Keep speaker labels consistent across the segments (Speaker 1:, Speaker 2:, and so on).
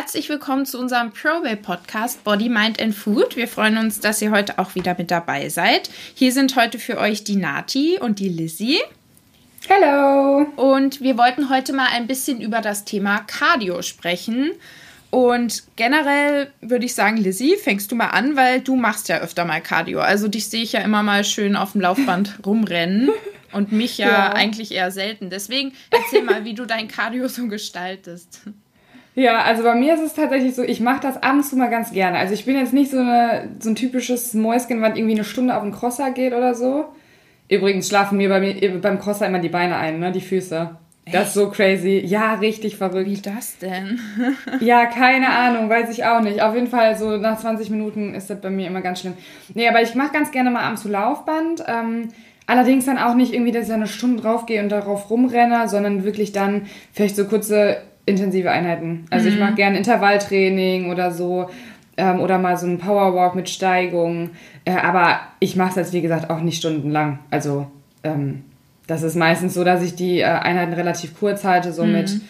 Speaker 1: Herzlich willkommen zu unserem Probay Podcast Body, Mind and Food. Wir freuen uns, dass ihr heute auch wieder mit dabei seid. Hier sind heute für euch die Nati und die Lizzie.
Speaker 2: Hallo!
Speaker 1: Und wir wollten heute mal ein bisschen über das Thema Cardio sprechen. Und generell würde ich sagen, Lizzie, fängst du mal an, weil du machst ja öfter mal Cardio. Also dich sehe ich ja immer mal schön auf dem Laufband rumrennen und mich ja, ja, eigentlich eher selten. Deswegen erzähl mal, wie du dein Cardio so gestaltest.
Speaker 2: Ja, also bei mir ist es tatsächlich so, ich mache das ab und zu mal ganz gerne. Also ich bin jetzt nicht so, eine, so ein typisches Mäuschen, was irgendwie eine Stunde auf den Crosser geht oder so. Übrigens schlafen mir, bei mir beim Crosser immer die Beine ein, ne, die Füße. Das ist so crazy. Ja, richtig verrückt.
Speaker 1: Wie das denn?
Speaker 2: ja, keine Ahnung, weiß ich auch nicht. Auf jeden Fall, so nach 20 Minuten ist das bei mir immer ganz schlimm. Nee, aber ich mache ganz gerne mal abends zu Laufband. Ähm, allerdings dann auch nicht irgendwie, dass ich eine Stunde draufgehe und darauf rumrenne, sondern wirklich dann vielleicht so kurze intensive Einheiten. Also mhm. ich mache gerne Intervalltraining oder so. Ähm, oder mal so einen Powerwalk mit Steigung. Äh, aber ich mache es jetzt, wie gesagt, auch nicht stundenlang. Also ähm, das ist meistens so, dass ich die äh, Einheiten relativ kurz halte, so mhm. mit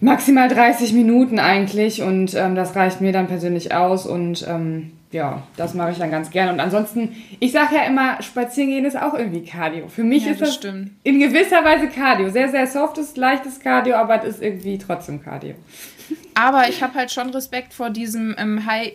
Speaker 2: maximal 30 Minuten eigentlich. Und ähm, das reicht mir dann persönlich aus. Und ähm, ja, das mache ich dann ganz gerne. Und ansonsten, ich sage ja immer, spazieren gehen ist auch irgendwie Cardio. Für mich ja, ist das, das in gewisser Weise Cardio. Sehr, sehr softes, leichtes Cardio, aber es ist irgendwie trotzdem Cardio.
Speaker 1: Aber ich habe halt schon Respekt vor diesem ähm, High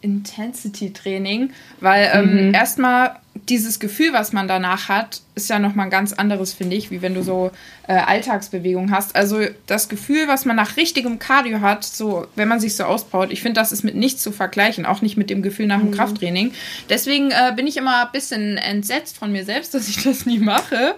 Speaker 1: Intensity Training, weil ähm, mhm. erstmal dieses Gefühl, was man danach hat, ist ja nochmal ein ganz anderes, finde ich, wie wenn du so äh, Alltagsbewegung hast. Also das Gefühl, was man nach richtigem Cardio hat, so wenn man sich so ausbaut, ich finde, das ist mit nichts zu vergleichen, auch nicht mit dem Gefühl nach dem mhm. Krafttraining. Deswegen äh, bin ich immer ein bisschen entsetzt von mir selbst, dass ich das nie mache.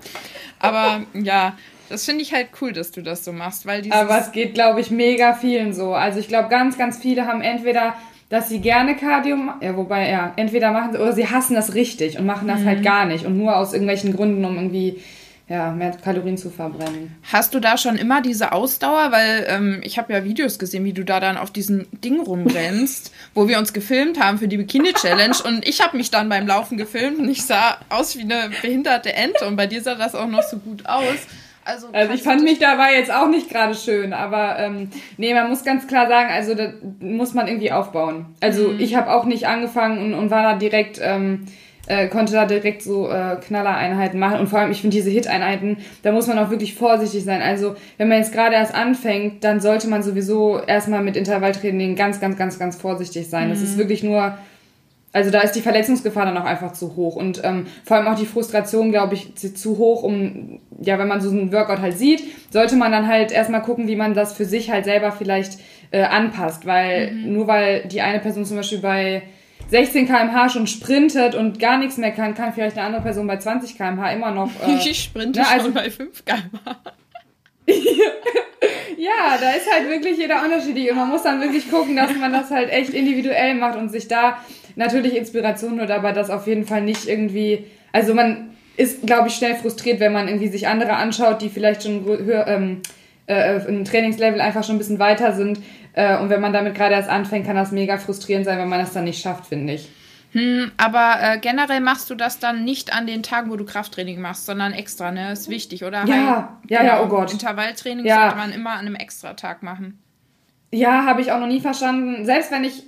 Speaker 1: Aber ja, das finde ich halt cool, dass du das so machst, weil
Speaker 2: Aber es geht, glaube ich, mega vielen so. Also ich glaube, ganz, ganz viele haben entweder dass sie gerne Cardio machen, ja, wobei, ja, entweder machen sie, oder sie hassen das richtig und machen das halt mhm. halt gar nicht und nur aus irgendwelchen Gründen, um irgendwie ja, mehr Kalorien zu verbrennen.
Speaker 1: Hast du da schon immer diese Ausdauer? Weil ähm, ich habe ja Videos gesehen, wie du da dann auf diesem Ding rumrennst, wo wir uns gefilmt haben für die Bikini-Challenge. Und ich habe mich dann beim Laufen gefilmt und ich sah aus wie eine behinderte Ente. Und bei dir sah das auch noch so gut aus.
Speaker 2: Also, also ich fand mich dabei jetzt auch nicht gerade schön, aber ähm, nee, man muss ganz klar sagen, also da muss man irgendwie aufbauen. Also mhm. ich habe auch nicht angefangen und, und war da direkt, ähm, äh, konnte da direkt so äh, Knallereinheiten machen und vor allem, ich finde diese Hit-Einheiten, da muss man auch wirklich vorsichtig sein. Also wenn man jetzt gerade erst anfängt, dann sollte man sowieso erstmal mit Intervalltraining ganz, ganz, ganz, ganz vorsichtig sein. Mhm. ist wirklich nur also da ist die Verletzungsgefahr dann auch einfach zu hoch und ähm, vor allem auch die Frustration, glaube ich, zu hoch, um, ja, wenn man so einen Workout halt sieht, sollte man dann halt erstmal gucken, wie man das für sich halt selber vielleicht äh, anpasst, weil mhm. nur weil die eine Person zum Beispiel bei 16 km/h schon sprintet und gar nichts mehr kann, kann vielleicht eine andere Person bei 20 km/h immer noch.
Speaker 1: Äh, ich sprinte ne, also, schon bei 5 km/h.
Speaker 2: ja, da ist halt wirklich jeder unterschiedlich und man muss dann wirklich gucken, dass man das halt echt individuell macht und sich da natürlich Inspiration holt, aber das auf jeden Fall nicht irgendwie, also man ist, glaube ich, schnell frustriert, wenn man irgendwie sich andere anschaut, die vielleicht schon höher, ähm, äh, im Trainingslevel einfach schon ein bisschen weiter sind. Äh, und wenn man damit gerade erst anfängt, kann das mega frustrierend sein, wenn man das dann nicht schafft, finde ich.
Speaker 1: Hm, aber äh, generell machst du das dann nicht an den Tagen, wo du Krafttraining machst, sondern extra, ne? Ist wichtig, oder?
Speaker 2: Ja, ja, ja, oh Gott.
Speaker 1: Intervalltraining ja. sollte man immer an einem extra Tag machen.
Speaker 2: Ja, habe ich auch noch nie verstanden. Selbst wenn ich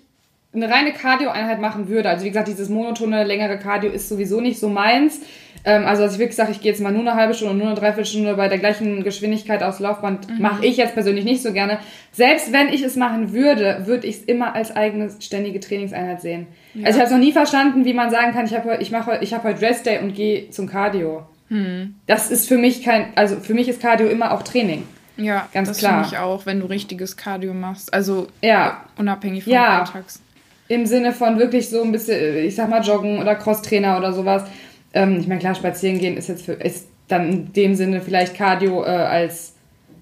Speaker 2: eine reine Cardio-Einheit machen würde, also wie gesagt, dieses monotone, längere Cardio ist sowieso nicht so meins. Ähm, also, als ich wirklich sage, ich gehe jetzt mal nur eine halbe Stunde und nur eine Dreiviertelstunde bei der gleichen Geschwindigkeit aufs Laufband, mhm. mache ich jetzt persönlich nicht so gerne. Selbst wenn ich es machen würde, würde ich es immer als eigene ständige Trainingseinheit sehen. Ja. Also ich habe es noch nie verstanden, wie man sagen kann, ich habe ich mache ich habe heute Rest Day und gehe zum Cardio. Mhm. Das ist für mich kein, also für mich ist Cardio immer auch Training.
Speaker 1: Ja, ganz das klar. Das ich auch, wenn du richtiges Cardio machst. Also ja. unabhängig von ja. Alltags.
Speaker 2: Im Sinne von wirklich so ein bisschen, ich sag mal, Joggen oder Crosstrainer oder sowas. Ähm, ich meine, klar, spazieren gehen ist jetzt für, ist dann in dem Sinne vielleicht Cardio äh, als,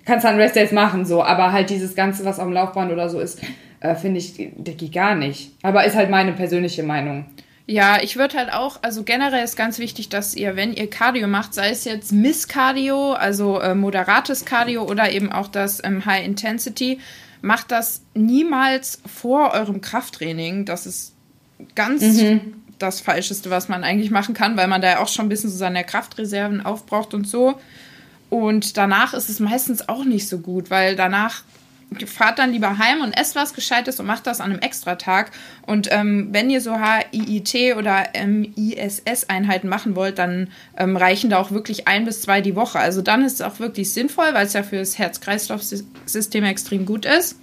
Speaker 2: kannst dann Rest Days machen, so, aber halt dieses Ganze, was am Laufband oder so ist, äh, finde ich, der geht gar nicht. Aber ist halt meine persönliche Meinung.
Speaker 1: Ja, ich würde halt auch, also generell ist ganz wichtig, dass ihr, wenn ihr Cardio macht, sei es jetzt Miss Cardio, also äh, moderates Cardio oder eben auch das ähm, High Intensity, macht das niemals vor eurem Krafttraining. Das ist ganz mhm. das Falscheste, was man eigentlich machen kann, weil man da ja auch schon ein bisschen so seine Kraftreserven aufbraucht und so. Und danach ist es meistens auch nicht so gut, weil danach fahrt dann lieber heim und esst was Gescheites und macht das an einem Extratag. Und ähm, wenn ihr so HIIT oder MISS-Einheiten machen wollt, dann ähm, reichen da auch wirklich ein bis zwei die Woche. Also dann ist es auch wirklich sinnvoll, weil es ja für das Herz-Kreislauf-System extrem gut ist.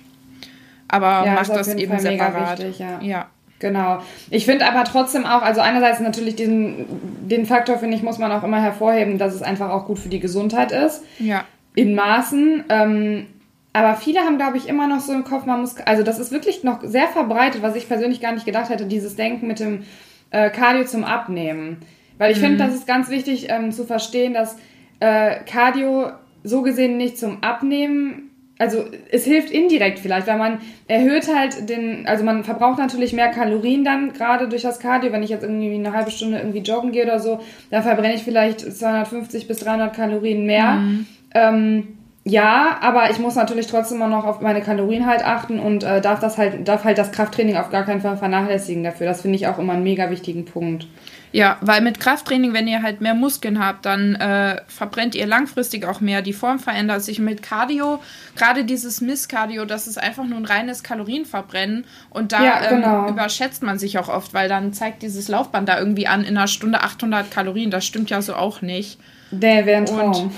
Speaker 1: Aber ja, macht das eben Fall separat.
Speaker 2: Wichtig, ja. ja. Genau. Ich finde aber trotzdem auch, also einerseits natürlich diesen, den Faktor, finde ich, muss man auch immer hervorheben, dass es einfach auch gut für die Gesundheit ist. Ja. In Maßen. Ähm, aber viele haben, glaube ich, immer noch so im Kopf, man muss, also das ist wirklich noch sehr verbreitet, was ich persönlich gar nicht gedacht hätte, dieses Denken mit dem äh, Cardio zum Abnehmen. Weil ich mhm. finde, das ist ganz wichtig ähm, zu verstehen, dass äh, Cardio so gesehen nicht zum Abnehmen, also es hilft indirekt vielleicht, weil man erhöht halt den, also man verbraucht natürlich mehr Kalorien dann gerade durch das Cardio. Wenn ich jetzt irgendwie eine halbe Stunde irgendwie joggen gehe oder so, dann verbrenne ich vielleicht 250 bis 300 Kalorien mehr. Mhm. Ähm, ja, aber ich muss natürlich trotzdem auch noch auf meine Kalorien halt achten und äh, darf das halt, darf halt das Krafttraining auf gar keinen Fall vernachlässigen dafür. Das finde ich auch immer einen mega wichtigen Punkt.
Speaker 1: Ja, weil mit Krafttraining, wenn ihr halt mehr Muskeln habt, dann äh, verbrennt ihr langfristig auch mehr. Die Form verändert sich mit Cardio. Gerade dieses Misscardio, das ist einfach nur ein reines Kalorienverbrennen. Und da ja, genau. ähm, überschätzt man sich auch oft, weil dann zeigt dieses Laufband da irgendwie an in einer Stunde 800 Kalorien. Das stimmt ja so auch nicht. Der wäre ein Traum.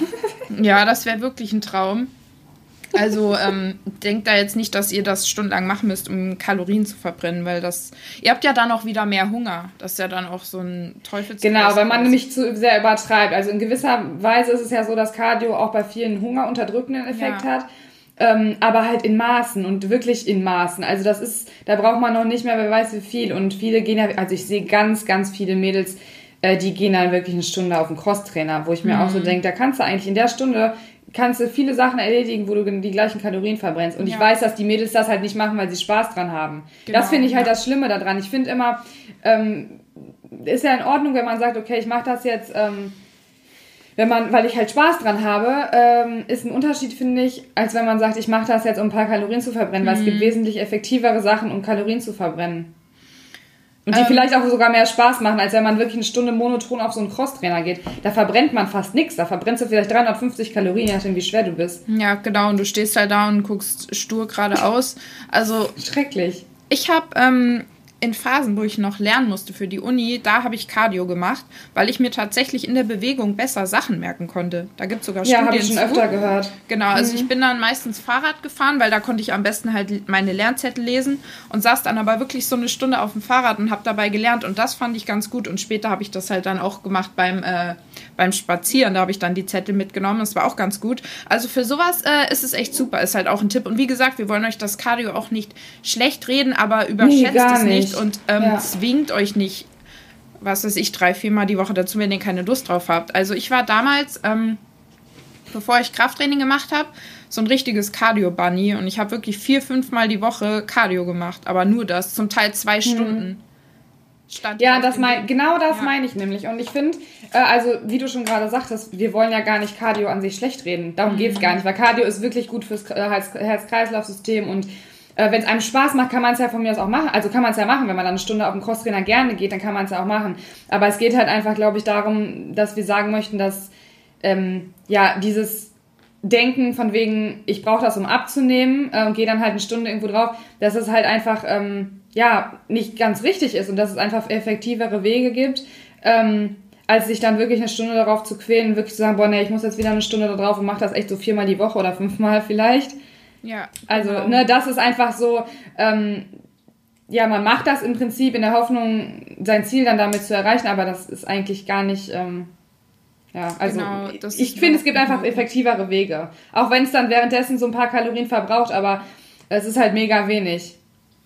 Speaker 1: Und, ja, das wäre wirklich ein Traum. Also ähm, denkt da jetzt nicht, dass ihr das stundenlang machen müsst, um Kalorien zu verbrennen, weil das. Ihr habt ja dann auch wieder mehr Hunger. Das ist ja dann auch so ein Teufels.
Speaker 2: Genau, weil man nämlich zu sehr übertreibt. Also in gewisser Weise ist es ja so, dass Cardio auch bei vielen Hunger unterdrückenden Effekt ja. hat. Ähm, aber halt in Maßen und wirklich in Maßen. Also das ist, da braucht man noch nicht mehr, wer weiß wie viel. Und viele gehen ja, also ich sehe ganz, ganz viele Mädels, äh, die gehen dann wirklich eine Stunde auf den Crosstrainer, wo ich mir mhm. auch so mhm. denke, da kannst du eigentlich in der Stunde kannst du viele Sachen erledigen, wo du die gleichen Kalorien verbrennst. Und ja. ich weiß, dass die Mädels das halt nicht machen, weil sie Spaß dran haben. Genau, das finde ich halt ja. das Schlimme daran. Ich finde immer, ähm, ist ja in Ordnung, wenn man sagt, okay, ich mache das jetzt, ähm, wenn man, weil ich halt Spaß dran habe, ähm, ist ein Unterschied, finde ich, als wenn man sagt, ich mache das jetzt, um ein paar Kalorien zu verbrennen, mhm. weil es gibt mhm. wesentlich effektivere Sachen, um Kalorien zu verbrennen. Und die ähm, vielleicht auch sogar mehr Spaß machen, als wenn man wirklich eine Stunde monoton auf so einen Crosstrainer geht. Da verbrennt man fast nichts. Da verbrennst du vielleicht 350 Kalorien, je nachdem, wie schwer du bist.
Speaker 1: Ja, genau. Und du stehst halt da und guckst stur geradeaus. Also.
Speaker 2: Schrecklich.
Speaker 1: Ich habe ähm, in Phasen, wo ich noch lernen musste für die Uni, da habe ich Cardio gemacht, weil ich mir tatsächlich in der Bewegung besser Sachen merken konnte. Da gibt es sogar Studien. Ja, habe ich schon zu. öfter gehört. Genau, also mhm. ich bin dann meistens Fahrrad gefahren, weil da konnte ich am besten halt meine Lernzettel lesen und saß dann aber wirklich so eine Stunde auf dem Fahrrad und habe dabei gelernt und das fand ich ganz gut und später habe ich das halt dann auch gemacht beim, äh, beim Spazieren. Da habe ich dann die Zettel mitgenommen, das war auch ganz gut. Also für sowas äh, ist es echt super, ist halt auch ein Tipp. Und wie gesagt, wir wollen euch das Cardio auch nicht schlecht reden, aber überschätzt nee, es nicht und ähm, ja. zwingt euch nicht, was weiß ich, drei, viermal die Woche dazu, wenn ihr keine Lust drauf habt. Also ich war damals, ähm, bevor ich Krafttraining gemacht habe, so ein richtiges Cardio-Bunny und ich habe wirklich vier, fünfmal die Woche Cardio gemacht, aber nur das, zum Teil zwei mhm. Stunden.
Speaker 2: Stand ja, das mein, genau das ja. meine ich nämlich. Und ich finde, äh, also wie du schon gerade sagtest, wir wollen ja gar nicht Cardio an sich schlecht reden. Darum mhm. geht es gar nicht, weil Cardio ist wirklich gut fürs Herz-Kreislauf-System und äh, wenn es einem Spaß macht, kann man es ja von mir aus auch machen. Also kann man es ja machen, wenn man dann eine Stunde auf dem Crosstrainer gerne geht, dann kann man es ja auch machen. Aber es geht halt einfach, glaube ich, darum, dass wir sagen möchten, dass ähm, ja dieses Denken von wegen, ich brauche das, um abzunehmen äh, und gehe dann halt eine Stunde irgendwo drauf, dass es halt einfach ähm, ja nicht ganz richtig ist und dass es einfach effektivere Wege gibt. Ähm, als sich dann wirklich eine Stunde darauf zu quälen, wirklich zu sagen, boah, nee, ich muss jetzt wieder eine Stunde da drauf und mache das echt so viermal die Woche oder fünfmal vielleicht. Ja. Also, genau. ne, das ist einfach so, ähm, ja, man macht das im Prinzip in der Hoffnung, sein Ziel dann damit zu erreichen, aber das ist eigentlich gar nicht, ähm, ja, also genau, ich finde, es gibt einfach effektivere Wege. Auch wenn es dann währenddessen so ein paar Kalorien verbraucht, aber es ist halt mega wenig.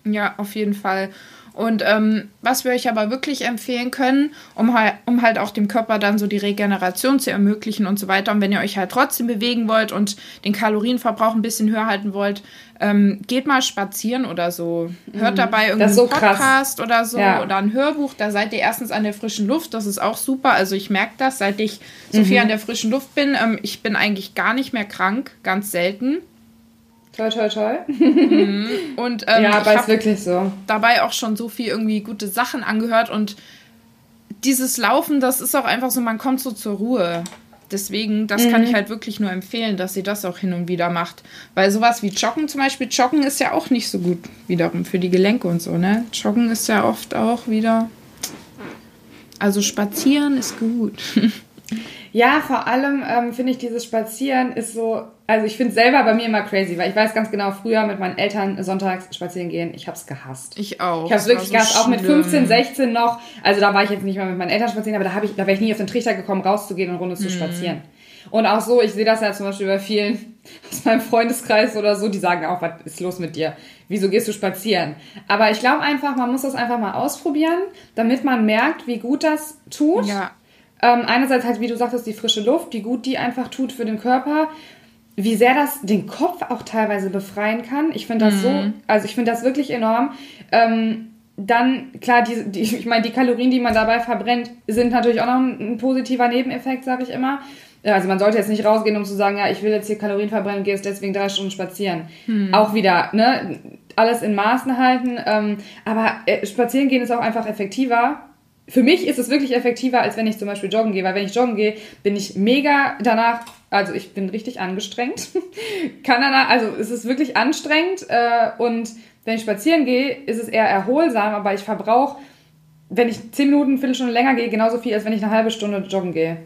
Speaker 1: Ja, auf jeden Fall. Und ähm, was wir euch aber wirklich empfehlen können, um halt, um halt auch dem Körper dann so die Regeneration zu ermöglichen und so weiter. Und wenn ihr euch halt trotzdem bewegen wollt und den Kalorienverbrauch ein bisschen höher halten wollt, ähm, geht mal spazieren oder so. Hört mhm. dabei irgendeinen so Podcast krass. oder so ja. oder ein Hörbuch. Da seid ihr erstens an der frischen Luft. Das ist auch super. Also ich merke das, seit ich so viel mhm. an der frischen Luft bin. Ähm, ich bin eigentlich gar nicht mehr krank, ganz selten. Toll, toll, toll. Mhm. Und, ähm, ja, aber ist wirklich so. Dabei auch schon so viel irgendwie gute Sachen angehört und dieses Laufen, das ist auch einfach so, man kommt so zur Ruhe. Deswegen, das mhm. kann ich halt wirklich nur empfehlen, dass sie das auch hin und wieder macht. Weil sowas wie Joggen zum Beispiel, Joggen ist ja auch nicht so gut wiederum für die Gelenke und so, ne? Joggen ist ja oft auch wieder. Also spazieren ist gut.
Speaker 2: Ja, vor allem ähm, finde ich dieses Spazieren ist so, also ich finde es selber bei mir immer crazy, weil ich weiß ganz genau, früher mit meinen Eltern sonntags spazieren gehen, ich habe es gehasst. Ich auch. Ich habe es wirklich so gehasst, auch mit 15, 16 noch. Also da war ich jetzt nicht mal mit meinen Eltern spazieren, aber da, hab ich, da wäre ich nie auf den Trichter gekommen, rauszugehen und Runde mhm. zu spazieren. Und auch so, ich sehe das ja zum Beispiel bei vielen aus meinem Freundeskreis oder so, die sagen auch, was ist los mit dir? Wieso gehst du spazieren? Aber ich glaube einfach, man muss das einfach mal ausprobieren, damit man merkt, wie gut das tut. Ja. Ähm, einerseits halt, wie du sagtest, die frische Luft, wie gut die einfach tut für den Körper, wie sehr das den Kopf auch teilweise befreien kann. Ich finde das mhm. so, also ich finde das wirklich enorm. Ähm, dann, klar, die, die, ich meine, die Kalorien, die man dabei verbrennt, sind natürlich auch noch ein, ein positiver Nebeneffekt, sage ich immer. Also man sollte jetzt nicht rausgehen, um zu sagen, ja, ich will jetzt hier Kalorien verbrennen, gehe jetzt deswegen drei Stunden spazieren. Hm. Auch wieder, ne, alles in Maßen halten. Ähm, aber äh, spazieren gehen ist auch einfach effektiver, für mich ist es wirklich effektiver, als wenn ich zum Beispiel joggen gehe, weil wenn ich joggen gehe, bin ich mega danach, also ich bin richtig angestrengt. Kann danach, also es ist wirklich anstrengend äh, und wenn ich spazieren gehe, ist es eher erholsam, aber ich verbrauche, wenn ich zehn Minuten, eine Viertelstunde länger gehe, genauso viel, als wenn ich eine halbe Stunde joggen gehe.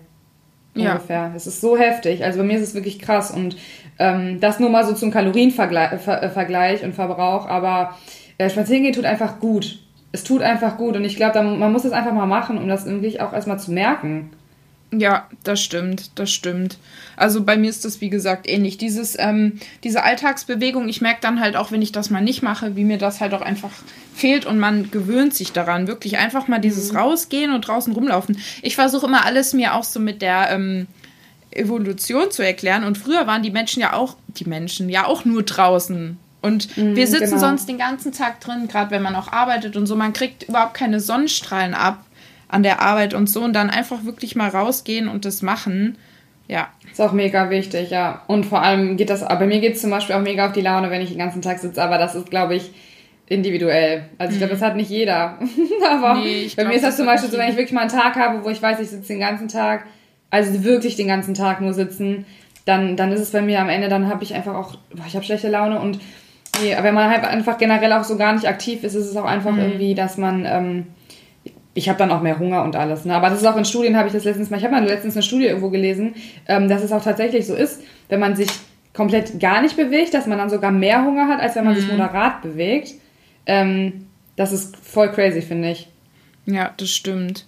Speaker 2: Ungefähr. Ja. Es ist so heftig. Also bei mir ist es wirklich krass und ähm, das nur mal so zum Kalorienvergleich äh, und Verbrauch, aber äh, spazieren gehen tut einfach gut es tut einfach gut und ich glaube, man muss es einfach mal machen, um das irgendwie auch erstmal zu merken.
Speaker 1: Ja, das stimmt, das stimmt. Also bei mir ist das, wie gesagt, ähnlich. Dieses, ähm, diese Alltagsbewegung, ich merke dann halt auch, wenn ich das mal nicht mache, wie mir das halt auch einfach fehlt und man gewöhnt sich daran. Wirklich einfach mal dieses mhm. Rausgehen und draußen rumlaufen. Ich versuche immer alles mir auch so mit der ähm, Evolution zu erklären. Und früher waren die Menschen ja auch, die Menschen ja auch nur draußen. Und mm, wir sitzen genau. sonst den ganzen Tag drin, gerade wenn man auch arbeitet und so. Man kriegt überhaupt keine Sonnenstrahlen ab an der Arbeit und so. Und dann einfach wirklich mal rausgehen und das machen. Ja.
Speaker 2: Ist auch mega wichtig, ja. Und vor allem geht das, bei mir geht es zum Beispiel auch mega auf die Laune, wenn ich den ganzen Tag sitze. Aber das ist, glaube ich, individuell. Also ich glaube, mhm. das hat nicht jeder. aber nee, bei glaub, mir ist das zum Beispiel so, wenn ich wirklich mal einen Tag habe, wo ich weiß, ich sitze den ganzen Tag, also wirklich den ganzen Tag nur sitzen, dann, dann ist es bei mir am Ende, dann habe ich einfach auch, boah, ich habe schlechte Laune und Nee, wenn man halt einfach generell auch so gar nicht aktiv ist, ist es auch einfach mhm. irgendwie, dass man. Ähm, ich habe dann auch mehr Hunger und alles. Ne? Aber das ist auch in Studien, habe ich das letztens mal, ich habe mal letztens eine Studie irgendwo gelesen, ähm, dass es auch tatsächlich so ist, wenn man sich komplett gar nicht bewegt, dass man dann sogar mehr Hunger hat, als wenn man mhm. sich moderat bewegt. Ähm, das ist voll crazy, finde ich.
Speaker 1: Ja, das stimmt.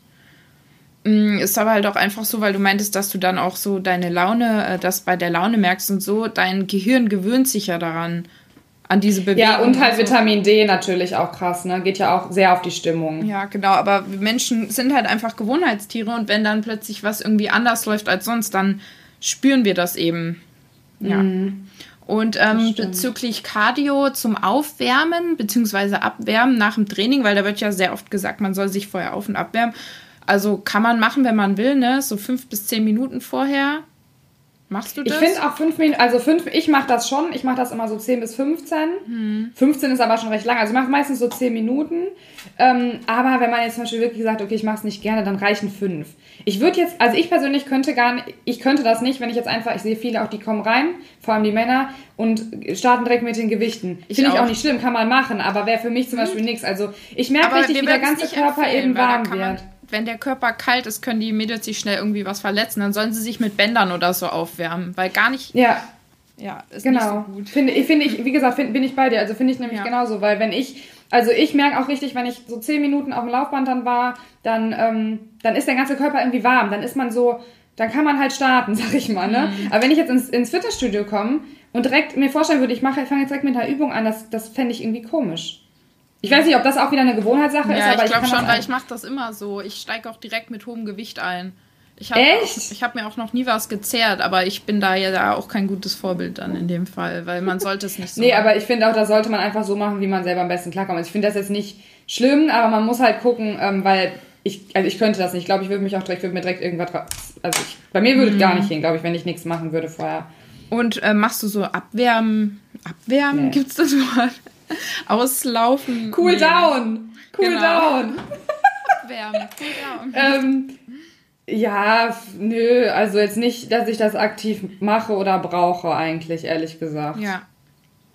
Speaker 1: Mm, ist aber halt auch einfach so, weil du meintest, dass du dann auch so deine Laune, äh, das bei der Laune merkst und so, dein Gehirn gewöhnt sich ja daran an diese
Speaker 2: Bewegung. Ja, und halt Vitamin D natürlich auch krass, ne? Geht ja auch sehr auf die Stimmung.
Speaker 1: Ja, genau, aber Menschen sind halt einfach Gewohnheitstiere und wenn dann plötzlich was irgendwie anders läuft als sonst, dann spüren wir das eben. Ja. Mhm. Und ähm, bezüglich Cardio zum Aufwärmen bzw. Abwärmen nach dem Training, weil da wird ja sehr oft gesagt, man soll sich vorher auf- und abwärmen. Also kann man machen, wenn man will, ne? So fünf bis zehn Minuten vorher
Speaker 2: Machst du das? Ich finde auch fünf Minuten, also fünf, ich mache das schon, ich mache das immer so 10 bis 15. Hm. 15 ist aber schon recht lang, also ich mache meistens so 10 Minuten. Ähm, aber wenn man jetzt zum Beispiel wirklich sagt, okay, ich mache es nicht gerne, dann reichen fünf. Ich würde jetzt, also ich persönlich könnte gar nicht, ich könnte das nicht, wenn ich jetzt einfach, ich sehe viele auch, die kommen rein, vor allem die Männer, und starten direkt mit den Gewichten. Finde ich auch nicht schlimm, kann man machen, aber wäre für mich zum hm. Beispiel nichts. Also ich merke richtig, wie der ganze Körper eben warm
Speaker 1: wird wenn der Körper kalt ist, können die Mädels sich schnell irgendwie was verletzen. Dann sollen sie sich mit Bändern oder so aufwärmen, weil gar nicht. Ja.
Speaker 2: Ja, ist genau. nicht so gut. Finde find ich, wie gesagt, find, bin ich bei dir. Also finde ich nämlich ja. genauso, weil wenn ich, also ich merke auch richtig, wenn ich so zehn Minuten auf dem Laufband dann war, dann, ähm, dann ist der ganze Körper irgendwie warm. Dann ist man so, dann kann man halt starten, sag ich mal. Ne? Mhm. Aber wenn ich jetzt ins, ins Fitnessstudio komme und direkt mir vorstellen würde, ich mache, ich fange jetzt direkt mit einer Übung an, das, das fände ich irgendwie komisch. Ich weiß nicht, ob das auch wieder eine Gewohnheitssache ja, ist,
Speaker 1: aber ich glaube schon, weil ich mache das immer so. Ich steige auch direkt mit hohem Gewicht ein. Ich hab Echt? Auch, ich habe mir auch noch nie was gezehrt, aber ich bin da ja auch kein gutes Vorbild dann in dem Fall, weil man sollte es nicht
Speaker 2: so. nee, machen. aber ich finde auch, da sollte man einfach so machen, wie man selber am besten klarkommt. Also ich finde das jetzt nicht schlimm, aber man muss halt gucken, ähm, weil ich, also ich könnte das nicht. Ich glaube, ich würde mich auch direkt, würde mir direkt irgendwas, also ich, bei mir würde es mhm. gar nicht hin, glaube ich, wenn ich nichts machen würde vorher.
Speaker 1: Und äh, machst du so Abwärmen? Abwärmen? Nee. es das Wort? Auslaufen.
Speaker 2: Cool nee. down. Cool genau. down. Wärme. Cool down. ähm, Ja, nö, also jetzt nicht, dass ich das aktiv mache oder brauche eigentlich, ehrlich gesagt. Ja.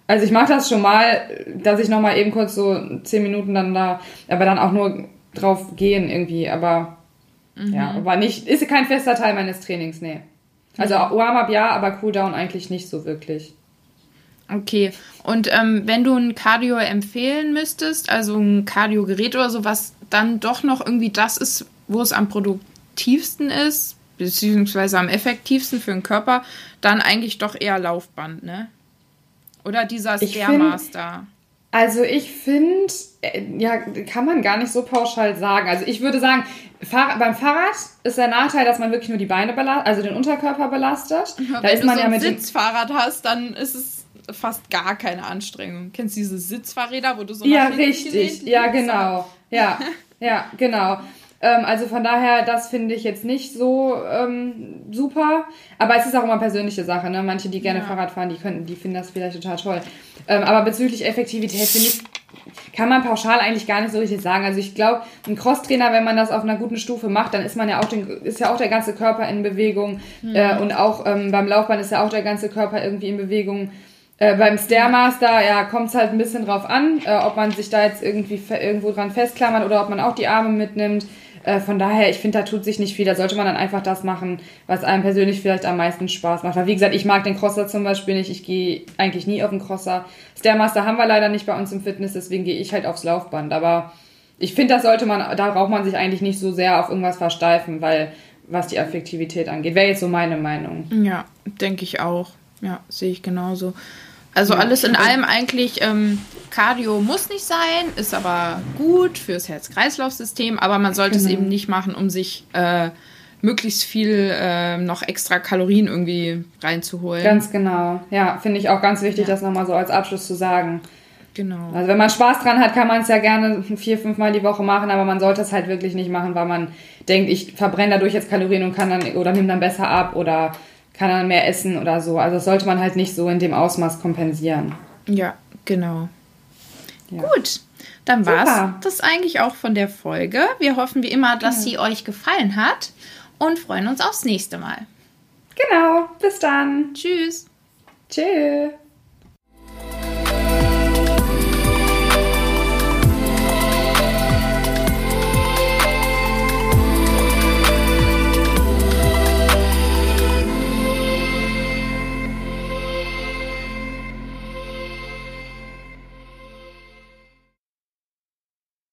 Speaker 2: Also ich mache das schon mal, dass ich noch mal eben kurz so zehn Minuten dann da, aber dann auch nur drauf gehen irgendwie, aber mhm. ja, aber nicht, ist kein fester Teil meines Trainings, nee. Also mhm. Warm-up ja, aber Cooldown eigentlich nicht so wirklich.
Speaker 1: Okay, und ähm, wenn du ein Cardio empfehlen müsstest, also ein Cardio-Gerät oder so, was dann doch noch irgendwie das ist, wo es am produktivsten ist, beziehungsweise am effektivsten für den Körper, dann eigentlich doch eher Laufband, ne? Oder dieser Stairmaster.
Speaker 2: Also ich finde, äh, ja, kann man gar nicht so pauschal sagen. Also ich würde sagen, Fahr beim Fahrrad ist der Nachteil, dass man wirklich nur die Beine belastet, also den Unterkörper belastet.
Speaker 1: Ja, da ist man du so ja mit ein Sitzfahrrad hast, dann ist es fast gar keine Anstrengung. Kennst du diese Sitzfahrräder, wo du so
Speaker 2: Ja, richtig. Ja, genau. Ja, ja, genau. Ähm, also von daher, das finde ich jetzt nicht so ähm, super. Aber es ist auch immer persönliche Sache. Ne? Manche, die gerne ja. Fahrrad fahren, die, können, die finden das vielleicht total toll. Ähm, aber bezüglich Effektivität finde ich, kann man pauschal eigentlich gar nicht so richtig sagen. Also ich glaube, ein Crosstrainer, wenn man das auf einer guten Stufe macht, dann ist man ja auch den, ist ja auch der ganze Körper in Bewegung. Mhm. Äh, und auch ähm, beim Laufband ist ja auch der ganze Körper irgendwie in Bewegung. Äh, beim Stairmaster, ja, kommt es halt ein bisschen drauf an, äh, ob man sich da jetzt irgendwie irgendwo dran festklammert oder ob man auch die Arme mitnimmt. Äh, von daher, ich finde, da tut sich nicht viel. Da sollte man dann einfach das machen, was einem persönlich vielleicht am meisten Spaß macht. Weil, wie gesagt, ich mag den Crosser zum Beispiel nicht. Ich gehe eigentlich nie auf den Crosser. Stairmaster haben wir leider nicht bei uns im Fitness, deswegen gehe ich halt aufs Laufband. Aber ich finde, das sollte man, da braucht man sich eigentlich nicht so sehr auf irgendwas versteifen, weil was die Effektivität angeht. Wäre jetzt so meine Meinung.
Speaker 1: Ja, denke ich auch. Ja, sehe ich genauso. Also alles in allem eigentlich, ähm, Cardio muss nicht sein, ist aber gut fürs Herz-Kreislauf-System, aber man sollte genau. es eben nicht machen, um sich äh, möglichst viel äh, noch extra Kalorien irgendwie reinzuholen.
Speaker 2: Ganz genau. Ja, finde ich auch ganz wichtig, ja. das nochmal so als Abschluss zu sagen. Genau. Also wenn man Spaß dran hat, kann man es ja gerne vier, fünf Mal die Woche machen, aber man sollte es halt wirklich nicht machen, weil man denkt, ich verbrenne dadurch jetzt Kalorien und kann dann oder nehme dann besser ab oder kann dann mehr essen oder so. Also das sollte man halt nicht so in dem Ausmaß kompensieren.
Speaker 1: Ja, genau. Ja. Gut, dann war es das eigentlich auch von der Folge. Wir hoffen wie immer, dass ja. sie euch gefallen hat und freuen uns aufs nächste Mal.
Speaker 2: Genau, bis dann.
Speaker 1: Tschüss.
Speaker 2: Tschüss.